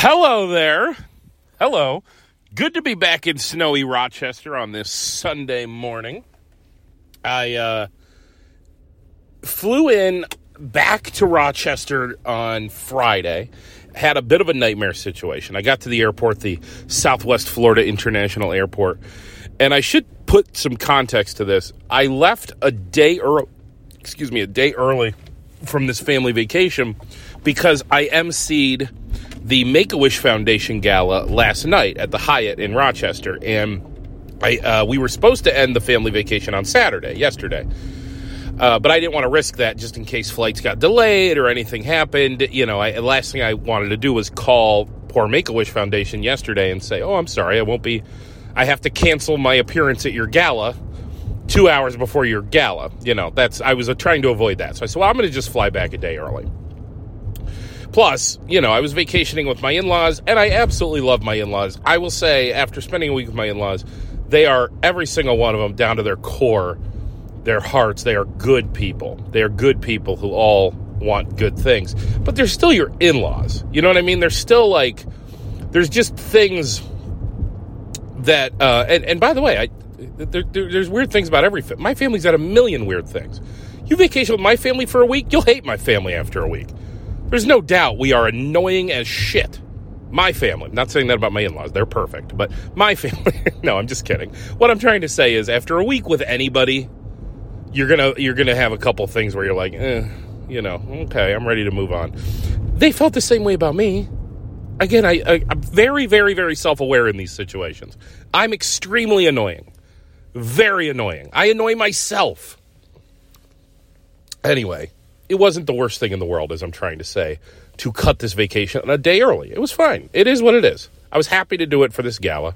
Hello there. Hello. Good to be back in snowy Rochester on this Sunday morning. I uh, flew in back to Rochester on Friday. Had a bit of a nightmare situation. I got to the airport, the Southwest Florida International Airport, and I should put some context to this. I left a day early, excuse me, a day early from this family vacation because I emceed the Make a Wish Foundation gala last night at the Hyatt in Rochester, and I uh, we were supposed to end the family vacation on Saturday, yesterday. Uh, but I didn't want to risk that just in case flights got delayed or anything happened. You know, I, last thing I wanted to do was call poor Make a Wish Foundation yesterday and say, "Oh, I'm sorry, I won't be. I have to cancel my appearance at your gala two hours before your gala." You know, that's I was uh, trying to avoid that. So I said, "Well, I'm going to just fly back a day early." Plus, you know, I was vacationing with my in laws, and I absolutely love my in laws. I will say, after spending a week with my in laws, they are every single one of them down to their core, their hearts. They are good people. They are good people who all want good things, but they're still your in laws. You know what I mean? They're still like, there's just things that, uh, and, and by the way, I, there, there, there's weird things about every family. My family's got a million weird things. You vacation with my family for a week, you'll hate my family after a week. There's no doubt we are annoying as shit. My family, not saying that about my in laws, they're perfect, but my family, no, I'm just kidding. What I'm trying to say is after a week with anybody, you're gonna you're gonna have a couple things where you're like, eh, you know, okay, I'm ready to move on. They felt the same way about me. Again, I, I I'm very, very, very self aware in these situations. I'm extremely annoying, very annoying. I annoy myself. Anyway, it wasn't the worst thing in the world, as I'm trying to say, to cut this vacation a day early. It was fine. It is what it is. I was happy to do it for this gala.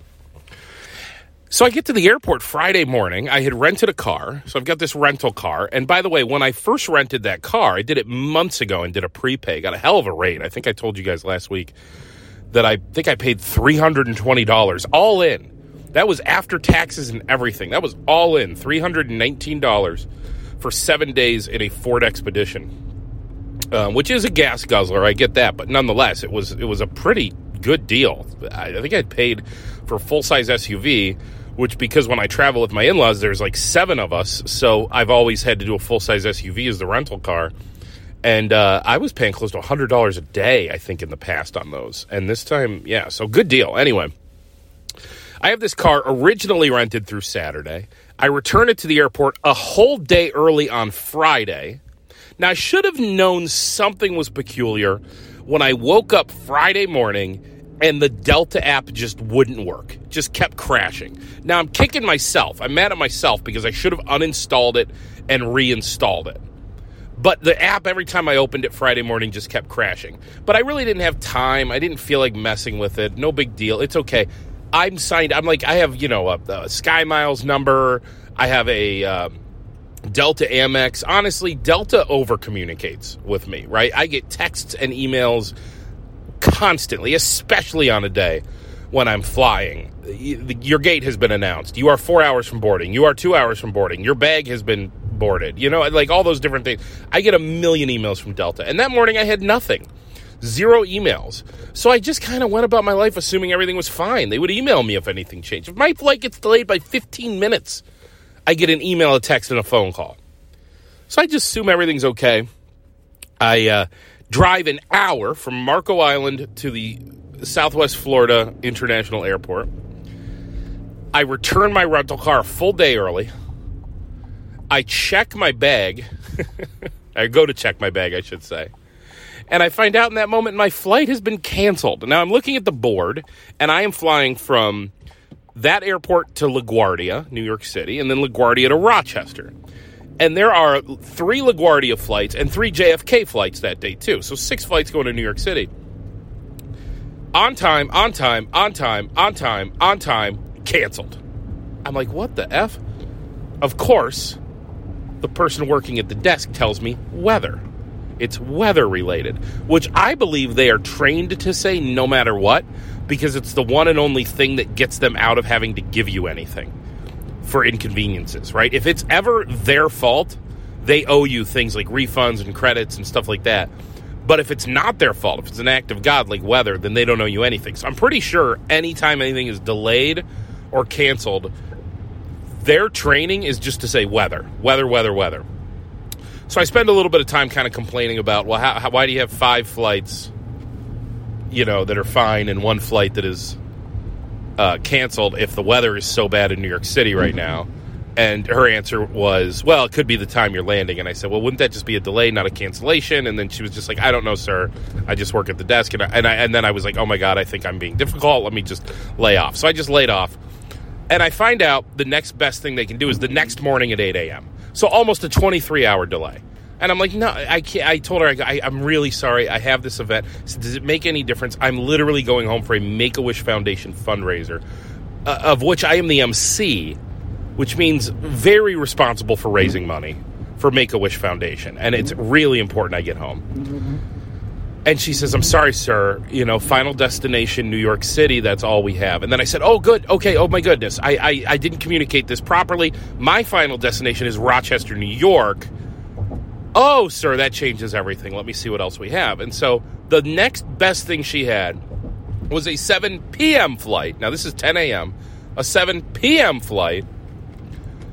So I get to the airport Friday morning. I had rented a car. So I've got this rental car. And by the way, when I first rented that car, I did it months ago and did a prepay. Got a hell of a rate. I think I told you guys last week that I think I paid $320 all in. That was after taxes and everything. That was all in $319 for seven days in a Ford Expedition, uh, which is a gas guzzler. I get that, but nonetheless, it was it was a pretty good deal. I, think I paid for full size SUV, which because when I travel with my in laws, there's like seven of us, so I've always had to do a full size SUV as the rental car. And uh, I was paying close to hundred dollars a day, I think, in the past on those. And this time, yeah, so good deal. Anyway, I have this car originally rented through Saturday. I returned it to the airport a whole day early on Friday. Now, I should have known something was peculiar when I woke up Friday morning and the Delta app just wouldn't work, just kept crashing. Now, I'm kicking myself. I'm mad at myself because I should have uninstalled it and reinstalled it. But the app, every time I opened it Friday morning, just kept crashing. But I really didn't have time. I didn't feel like messing with it. No big deal. It's okay. I'm signed. I'm like I have you know a, a Sky Miles number. I have a um, Delta Amex. Honestly, Delta over communicates with me. Right, I get texts and emails constantly, especially on a day when I'm flying. Your gate has been announced. You are four hours from boarding. You are two hours from boarding. Your bag has been boarded. You know, like all those different things. I get a million emails from Delta, and that morning I had nothing zero emails. So I just kind of went about my life assuming everything was fine. They would email me if anything changed. If my flight gets delayed by 15 minutes, I get an email, a text, and a phone call. So I just assume everything's okay. I uh, drive an hour from Marco Island to the Southwest Florida International Airport. I return my rental car a full day early. I check my bag. I go to check my bag, I should say and I find out in that moment my flight has been canceled. Now I'm looking at the board, and I am flying from that airport to LaGuardia, New York City, and then LaGuardia to Rochester. And there are three LaGuardia flights and three JFK flights that day, too. So six flights going to New York City. On time, on time, on time, on time, on time, canceled. I'm like, what the F? Of course, the person working at the desk tells me weather. It's weather related, which I believe they are trained to say no matter what, because it's the one and only thing that gets them out of having to give you anything for inconveniences, right? If it's ever their fault, they owe you things like refunds and credits and stuff like that. But if it's not their fault, if it's an act of God like weather, then they don't owe you anything. So I'm pretty sure anytime anything is delayed or canceled, their training is just to say weather, weather, weather, weather. So I spend a little bit of time kind of complaining about, well, how, how, why do you have five flights, you know, that are fine and one flight that is uh, canceled if the weather is so bad in New York City right now? And her answer was, well, it could be the time you're landing. And I said, well, wouldn't that just be a delay, not a cancellation? And then she was just like, I don't know, sir. I just work at the desk. And, I, and, I, and then I was like, oh my God, I think I'm being difficult. Let me just lay off. So I just laid off. And I find out the next best thing they can do is the next morning at 8 a.m. So almost a 23 hour delay. And I'm like, no, I can't. I told her, I, am really sorry. I have this event. So does it make any difference? I'm literally going home for a Make a Wish Foundation fundraiser, uh, of which I am the MC which means very responsible for raising money for Make a Wish Foundation. And it's really important I get home. And she says, I'm sorry, sir. You know, final destination, New York City. That's all we have. And then I said, Oh, good. Okay. Oh, my goodness. I, I, I didn't communicate this properly. My final destination is Rochester, New York. Oh, sir, that changes everything. Let me see what else we have. And so the next best thing she had was a 7 p.m. flight. Now, this is 10 a.m., a 7 p.m. flight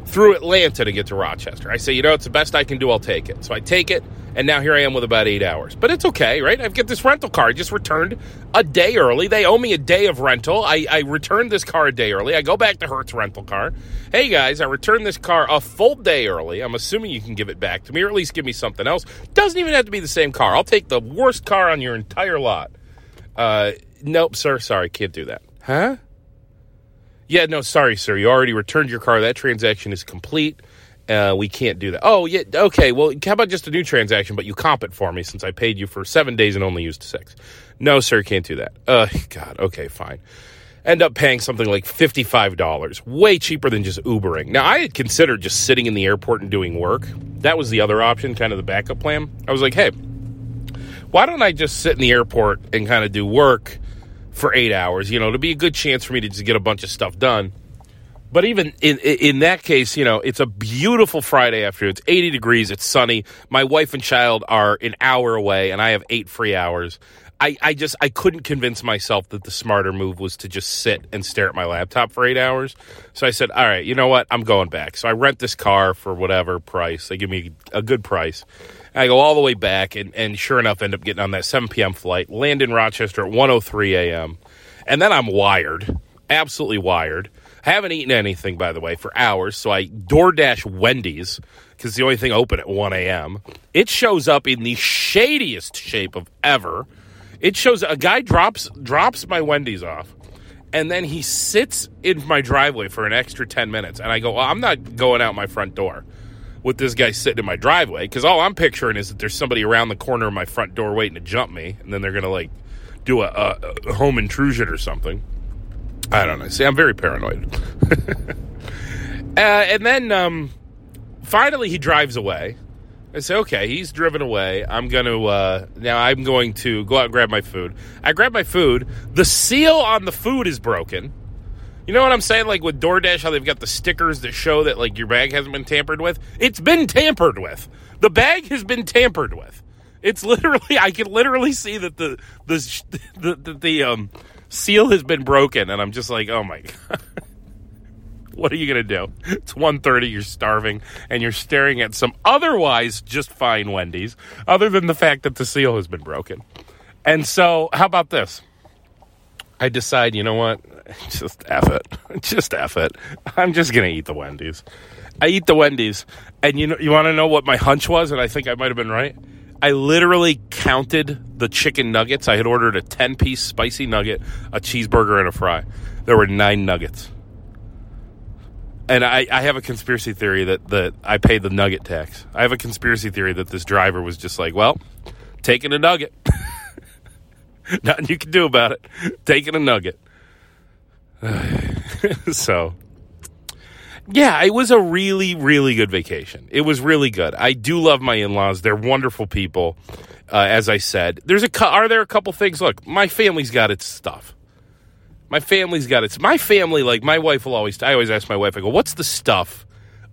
through Atlanta to get to Rochester. I say, you know, it's the best I can do. I'll take it. So I take it, and now here I am with about eight hours. But it's okay, right? I've got this rental car. I just returned a day early. They owe me a day of rental. I, I returned this car a day early. I go back to Hertz rental car. Hey guys, I returned this car a full day early. I'm assuming you can give it back to me, or at least give me something else. Doesn't even have to be the same car. I'll take the worst car on your entire lot. Uh, nope, sir. Sorry, can't do that. Huh? Yeah, no, sorry, sir. You already returned your car. That transaction is complete. Uh, we can't do that. Oh, yeah, okay. Well, how about just a new transaction, but you comp it for me since I paid you for seven days and only used six? No, sir, can't do that. Uh, God, okay, fine. End up paying something like $55, way cheaper than just Ubering. Now, I had considered just sitting in the airport and doing work. That was the other option, kind of the backup plan. I was like, hey, why don't I just sit in the airport and kind of do work? for eight hours, you know, to be a good chance for me to just get a bunch of stuff done. But even in in that case, you know, it's a beautiful Friday afternoon. It's 80 degrees. It's sunny. My wife and child are an hour away, and I have eight free hours. I, I just I couldn't convince myself that the smarter move was to just sit and stare at my laptop for eight hours. So I said, all right, you know what? I'm going back. So I rent this car for whatever price. They give me a good price. I go all the way back, and, and sure enough, end up getting on that 7 p.m. flight, land in Rochester at 1.03 a.m., and then I'm wired, absolutely wired. Haven't eaten anything, by the way, for hours, so I DoorDash Wendy's, because the only thing open at 1 a.m. It shows up in the shadiest shape of ever. It shows a guy drops drops my Wendy's off, and then he sits in my driveway for an extra 10 minutes, and I go, well, I'm not going out my front door with this guy sitting in my driveway because all I'm picturing is that there's somebody around the corner of my front door waiting to jump me, and then they're gonna like do a, a, a home intrusion or something. I don't know. See, I'm very paranoid. uh, and then um, finally, he drives away. I say, okay, he's driven away. I'm going to, uh, now I'm going to go out and grab my food. I grab my food. The seal on the food is broken. You know what I'm saying? Like with DoorDash, how they've got the stickers that show that like your bag hasn't been tampered with. It's been tampered with. The bag has been tampered with. It's literally, I can literally see that the the the, the, the um, seal has been broken, and I'm just like, oh my god. what are you going to do? It's 1.30, you're starving, and you're staring at some otherwise just fine Wendy's, other than the fact that the seal has been broken. And so, how about this? I decide, you know what? Just F it. Just F it. I'm just going to eat the Wendy's. I eat the Wendy's. And you know, you want to know what my hunch was? And I think I might have been right. I literally counted the chicken nuggets. I had ordered a 10 piece spicy nugget, a cheeseburger, and a fry. There were nine nuggets. And I, I have a conspiracy theory that, that I paid the nugget tax. I have a conspiracy theory that this driver was just like, well, taking a nugget. Nothing you can do about it. Taking a nugget. so, yeah, it was a really, really good vacation. It was really good. I do love my in laws. They're wonderful people. Uh, as I said, there's a are there a couple things? Look, my family's got its stuff. My family's got its. My family, like my wife, will always. I always ask my wife. I go, "What's the stuff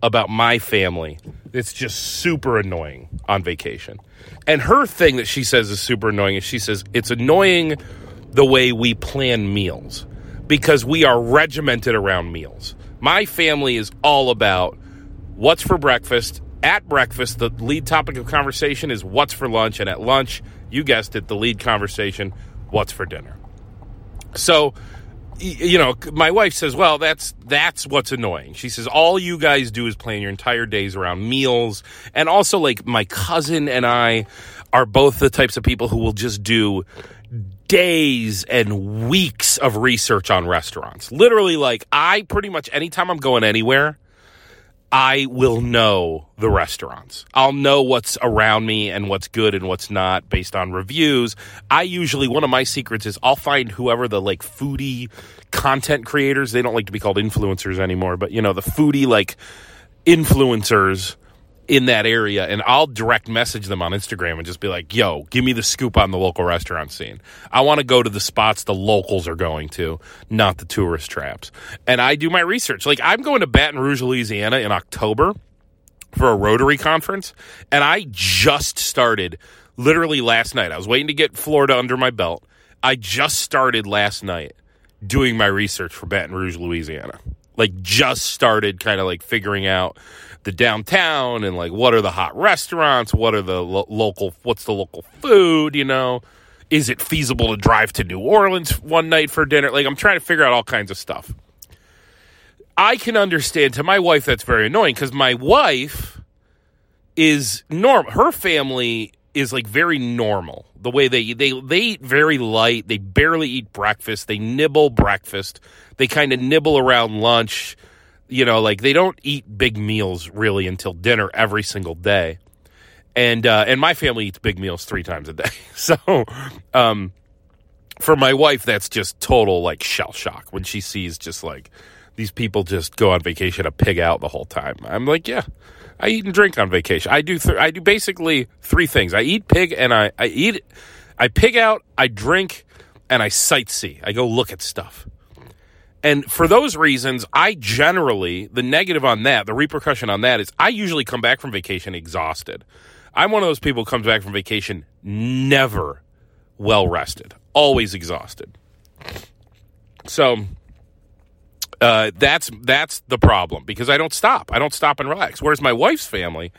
about my family it's just super annoying on vacation. And her thing that she says is super annoying is she says it's annoying the way we plan meals because we are regimented around meals. My family is all about what's for breakfast. At breakfast, the lead topic of conversation is what's for lunch. And at lunch, you guessed it, the lead conversation, what's for dinner. So you know, my wife says, "Well, that's that's what's annoying." She says, "All you guys do is plan your entire days around meals." And also like my cousin and I are both the types of people who will just do days and weeks of research on restaurants. Literally like I pretty much anytime I'm going anywhere, I will know the restaurants. I'll know what's around me and what's good and what's not based on reviews. I usually, one of my secrets is I'll find whoever the like foodie content creators, they don't like to be called influencers anymore, but you know, the foodie like influencers in that area and I'll direct message them on Instagram and just be like, yo, give me the scoop on the local restaurant scene. I want to go to the spots the locals are going to, not the tourist traps. And I do my research. Like, I'm going to Baton Rouge, Louisiana in October for a Rotary conference, and I just started literally last night. I was waiting to get Florida under my belt. I just started last night doing my research for Baton Rouge, Louisiana. Like, just started kind of like figuring out the downtown and like what are the hot restaurants? What are the lo- local what's the local food you know? Is it feasible to drive to new orleans one night for dinner? Like i'm trying to figure out all kinds of stuff. I can understand to my wife that's very annoying because my wife is normal her family is like very normal. The way they they they eat very light. They barely eat breakfast. They nibble breakfast they kind of nibble around lunch you know, like they don't eat big meals really until dinner every single day. And uh, and my family eats big meals three times a day. So um, for my wife, that's just total like shell shock when she sees just like these people just go on vacation to pig out the whole time. I'm like, yeah, I eat and drink on vacation. I do th- I do basically three things. I eat pig and I, I eat I pig out, I drink, and I sightsee. I go look at stuff. And for those reasons, I generally, the negative on that, the repercussion on that is I usually come back from vacation exhausted. I'm one of those people who comes back from vacation never well rested, always exhausted. So uh, that's that's the problem because I don't stop. I don't stop and relax. Whereas my wife's family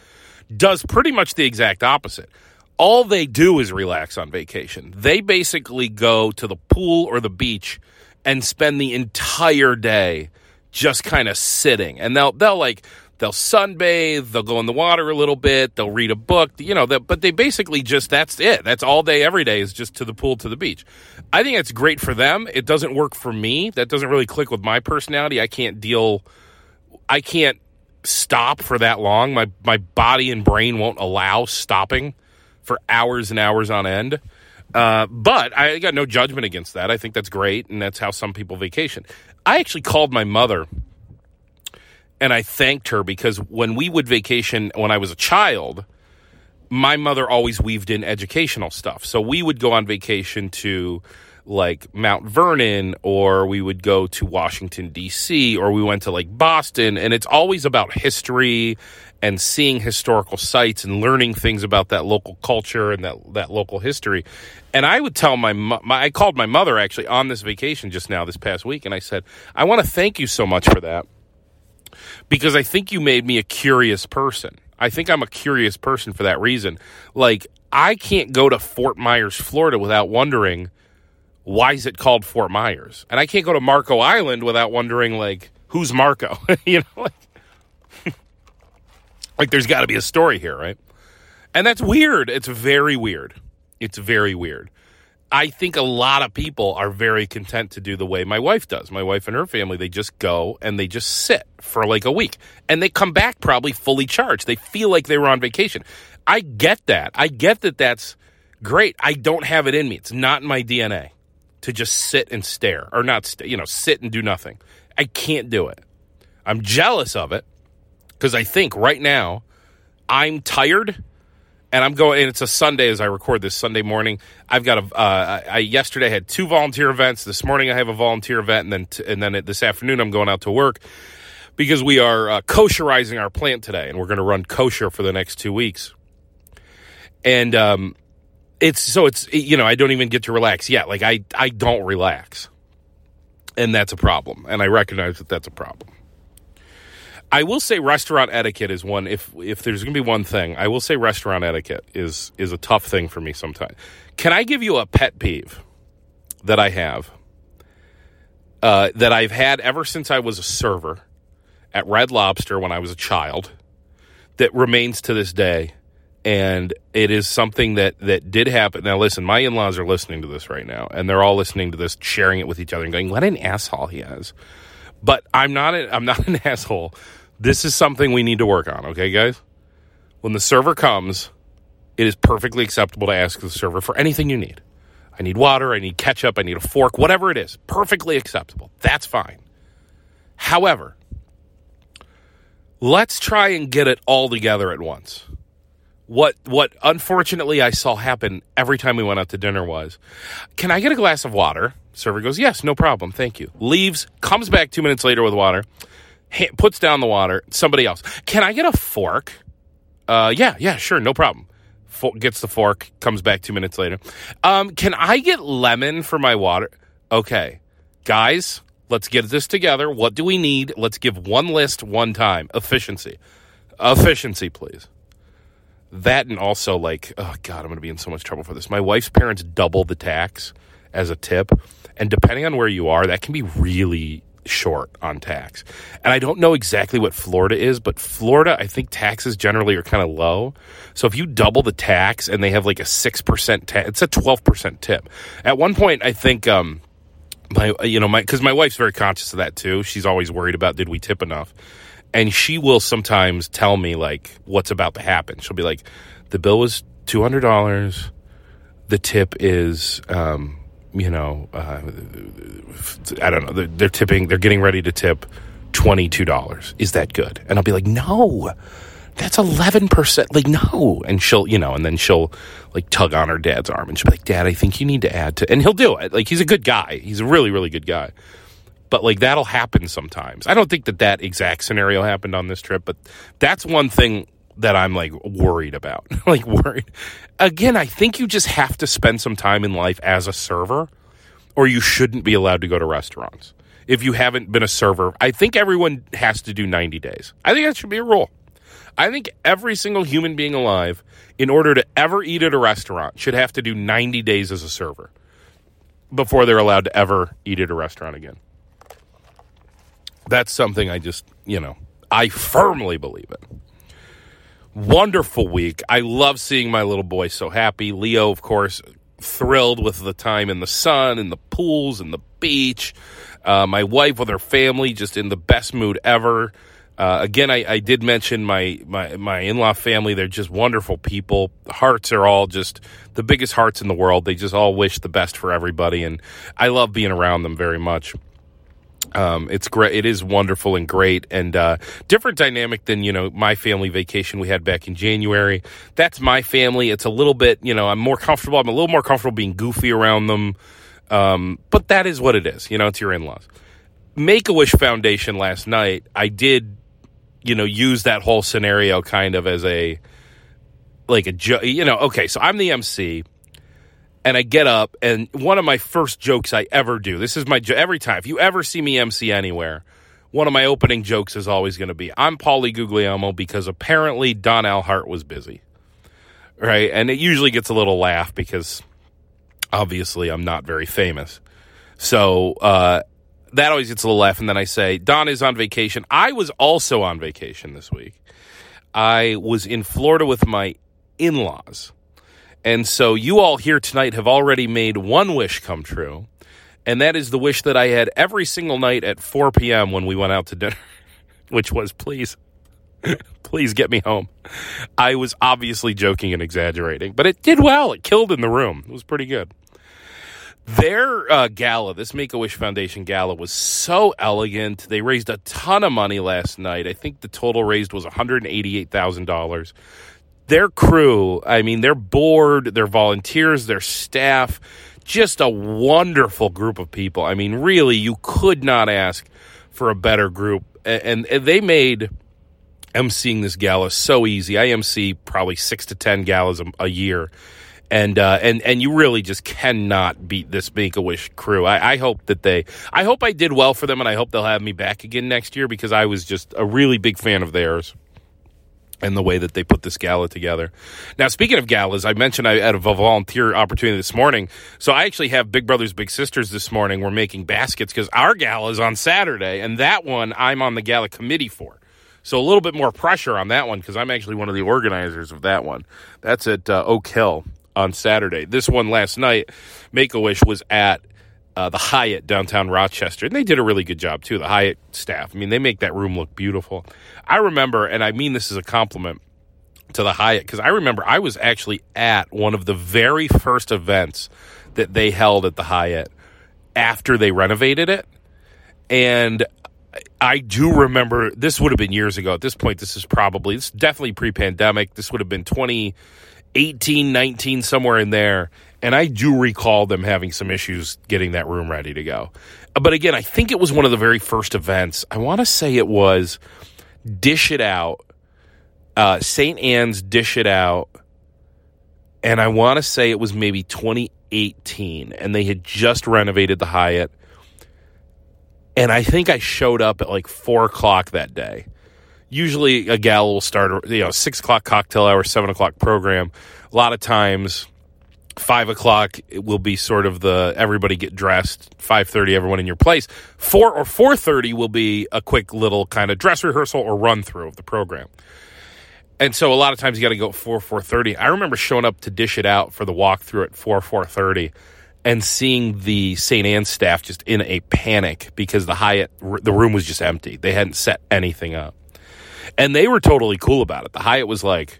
does pretty much the exact opposite. All they do is relax on vacation. They basically go to the pool or the beach and spend the entire day just kind of sitting. And they'll they'll like they'll sunbathe, they'll go in the water a little bit, they'll read a book, you know, but they basically just that's it. That's all day every day is just to the pool to the beach. I think it's great for them. It doesn't work for me. That doesn't really click with my personality. I can't deal I can't stop for that long. My my body and brain won't allow stopping for hours and hours on end. Uh, but I got no judgment against that. I think that's great, and that's how some people vacation. I actually called my mother and I thanked her because when we would vacation when I was a child, my mother always weaved in educational stuff. So we would go on vacation to like Mount Vernon or we would go to Washington D.C. or we went to like Boston and it's always about history and seeing historical sites and learning things about that local culture and that that local history. And I would tell my, my I called my mother actually on this vacation just now this past week, and I said, I want to thank you so much for that because I think you made me a curious person. I think I'm a curious person for that reason. Like I can't go to Fort Myers, Florida, without wondering why is it called Fort Myers, and I can't go to Marco Island without wondering like who's Marco, you know. Like, like there's got to be a story here, right? And that's weird. It's very weird. It's very weird. I think a lot of people are very content to do the way my wife does. My wife and her family, they just go and they just sit for like a week and they come back probably fully charged. They feel like they were on vacation. I get that. I get that that's great. I don't have it in me. It's not in my DNA to just sit and stare or not, you know, sit and do nothing. I can't do it. I'm jealous of it because I think right now I'm tired and I'm going. And it's a Sunday as I record this Sunday morning. I've got a. Uh, I yesterday had two volunteer events. This morning I have a volunteer event, and then t- and then this afternoon I'm going out to work. because we are uh, kosherizing our plant today, and we're going to run kosher for the next two weeks. And um, it's so it's you know I don't even get to relax yet. Like I I don't relax, and that's a problem. And I recognize that that's a problem. I will say restaurant etiquette is one. If if there's going to be one thing, I will say restaurant etiquette is is a tough thing for me sometimes. Can I give you a pet peeve that I have uh, that I've had ever since I was a server at Red Lobster when I was a child that remains to this day, and it is something that that did happen. Now, listen, my in laws are listening to this right now, and they're all listening to this, sharing it with each other, and going, "What an asshole he is." But I'm not. A, I'm not an asshole. This is something we need to work on. Okay, guys. When the server comes, it is perfectly acceptable to ask the server for anything you need. I need water. I need ketchup. I need a fork. Whatever it is, perfectly acceptable. That's fine. However, let's try and get it all together at once. What what unfortunately I saw happen every time we went out to dinner was, can I get a glass of water? Server goes, yes, no problem, thank you. Leaves, comes back two minutes later with water, puts down the water. Somebody else, can I get a fork? Uh, yeah, yeah, sure, no problem. Gets the fork, comes back two minutes later. Um, can I get lemon for my water? Okay, guys, let's get this together. What do we need? Let's give one list one time. Efficiency, efficiency, please that and also like oh god i'm going to be in so much trouble for this my wife's parents double the tax as a tip and depending on where you are that can be really short on tax. And i don't know exactly what florida is but florida i think taxes generally are kind of low. So if you double the tax and they have like a 6% tax it's a 12% tip. At one point i think um my you know my because my wife's very conscious of that too. She's always worried about did we tip enough? And she will sometimes tell me like what's about to happen. She'll be like, "The bill was two hundred dollars. The tip is, um, you know, uh, I don't know. They're, they're tipping. They're getting ready to tip twenty two dollars. Is that good?" And I'll be like, "No." That's eleven percent. Like no, and she'll, you know, and then she'll like tug on her dad's arm, and she'll be like, "Dad, I think you need to add to," and he'll do it. Like he's a good guy. He's a really, really good guy but like that'll happen sometimes. I don't think that that exact scenario happened on this trip, but that's one thing that I'm like worried about. like worried. Again, I think you just have to spend some time in life as a server or you shouldn't be allowed to go to restaurants. If you haven't been a server, I think everyone has to do 90 days. I think that should be a rule. I think every single human being alive, in order to ever eat at a restaurant, should have to do 90 days as a server before they're allowed to ever eat at a restaurant again that's something I just, you know, I firmly believe it. Wonderful week. I love seeing my little boy so happy. Leo, of course, thrilled with the time in the sun and the pools and the beach. Uh, my wife with her family, just in the best mood ever. Uh, again, I, I, did mention my, my, my in law family. They're just wonderful people. Hearts are all just the biggest hearts in the world. They just all wish the best for everybody. And I love being around them very much. Um, it's great. It is wonderful and great, and uh, different dynamic than you know my family vacation we had back in January. That's my family. It's a little bit you know I'm more comfortable. I'm a little more comfortable being goofy around them, um, but that is what it is. You know, it's your in laws. Make a Wish Foundation last night. I did, you know, use that whole scenario kind of as a like a you know. Okay, so I'm the MC and I get up, and one of my first jokes I ever do. This is my every time. If you ever see me MC anywhere, one of my opening jokes is always going to be, "I'm Pauly Guglielmo because apparently Don Alhart was busy." Right, and it usually gets a little laugh because obviously I'm not very famous, so uh, that always gets a little laugh. And then I say, "Don is on vacation." I was also on vacation this week. I was in Florida with my in-laws and so you all here tonight have already made one wish come true. And that is the wish that I had every single night at 4 p.m. when we went out to dinner, which was please, please get me home. I was obviously joking and exaggerating, but it did well. It killed in the room. It was pretty good. Their uh, gala, this Make a Wish Foundation gala, was so elegant. They raised a ton of money last night. I think the total raised was $188,000 their crew, I mean, their board, their volunteers, their staff, just a wonderful group of people. I mean, really, you could not ask for a better group. and, and they made emceeing this gala so easy. I MC probably six to ten galas a, a year, and uh, and and you really just cannot beat this Make a Wish crew. I, I, hope that they, I hope I did well for them, and I hope they'll have me back again next year because I was just a really big fan of theirs and the way that they put this gala together. Now, speaking of galas, I mentioned I had a volunteer opportunity this morning. So I actually have Big Brothers Big Sisters this morning. We're making baskets because our gala is on Saturday, and that one I'm on the gala committee for. So a little bit more pressure on that one because I'm actually one of the organizers of that one. That's at uh, Oak Hill on Saturday. This one last night, Make a Wish was at uh, the Hyatt downtown Rochester, and they did a really good job too. The Hyatt staff, I mean, they make that room look beautiful. I remember, and I mean this as a compliment to the Hyatt because I remember I was actually at one of the very first events that they held at the Hyatt after they renovated it, and I do remember this would have been years ago. At this point, this is probably this is definitely pre-pandemic. This would have been 2018, 19, somewhere in there and I do recall them having some issues getting that room ready to go. But again, I think it was one of the very first events. I want to say it was Dish It Out, uh, St. Anne's Dish It Out, and I want to say it was maybe 2018, and they had just renovated the Hyatt. And I think I showed up at like four o'clock that day. Usually, a gal will start, you know, six o'clock cocktail hour, seven o'clock program. A lot of times, five o'clock will be sort of the everybody get dressed. Five thirty, everyone in your place. Four or four thirty will be a quick little kind of dress rehearsal or run through of the program. And so a lot of times you got to go four four thirty. I remember showing up to dish it out for the walkthrough at four four thirty, and seeing the St. Anne's staff just in a panic because the Hyatt the room was just empty. They hadn't set anything up, and they were totally cool about it. The Hyatt was like,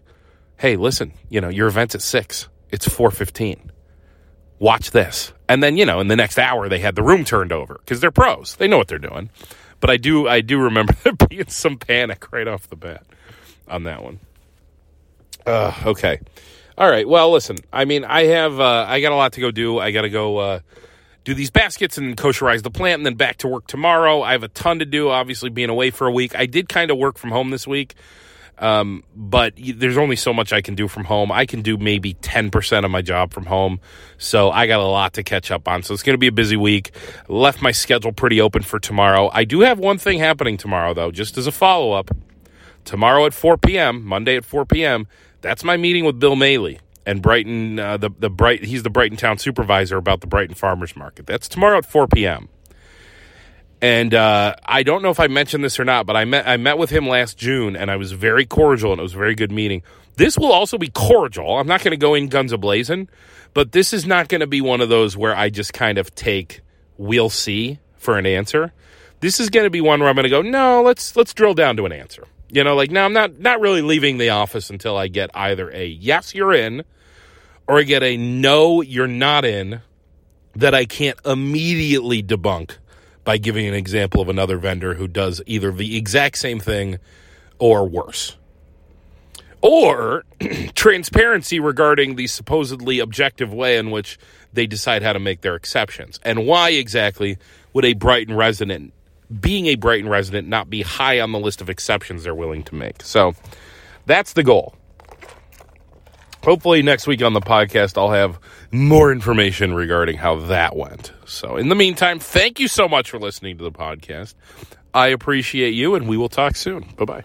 "Hey, listen, you know your event's at six it's 415. Watch this. And then, you know, in the next hour they had the room turned over because they're pros. They know what they're doing. But I do I do remember there being some panic right off the bat on that one. Uh, okay. All right. Well, listen. I mean, I have uh, I got a lot to go do. I got to go uh, do these baskets and kosherize the plant, and then back to work tomorrow. I have a ton to do. Obviously, being away for a week, I did kind of work from home this week, um, but there's only so much I can do from home. I can do maybe 10% of my job from home. So I got a lot to catch up on. So it's going to be a busy week. Left my schedule pretty open for tomorrow. I do have one thing happening tomorrow, though, just as a follow up. Tomorrow at 4 p.m., Monday at 4 p.m., that's my meeting with Bill Moehle and Brighton, uh, the, the Bright, he's the Brighton town supervisor about the Brighton Farmers Market. That's tomorrow at 4 p.m. And uh, I don't know if I mentioned this or not, but I met I met with him last June, and I was very cordial, and it was a very good meeting. This will also be cordial. I'm not going to go in guns a blazing, but this is not going to be one of those where I just kind of take "we'll see" for an answer. This is going to be one where I'm going to go, no, let's let's drill down to an answer. You know, like now I'm not not really leaving the office until I get either a yes, you're in, or I get a no, you're not in, that I can't immediately debunk by giving an example of another vendor who does either the exact same thing or worse. Or transparency regarding the supposedly objective way in which they decide how to make their exceptions. And why exactly would a Brighton resident, being a Brighton resident, not be high on the list of exceptions they're willing to make? So that's the goal. Hopefully, next week on the podcast, I'll have more information regarding how that went. So, in the meantime, thank you so much for listening to the podcast. I appreciate you, and we will talk soon. Bye bye.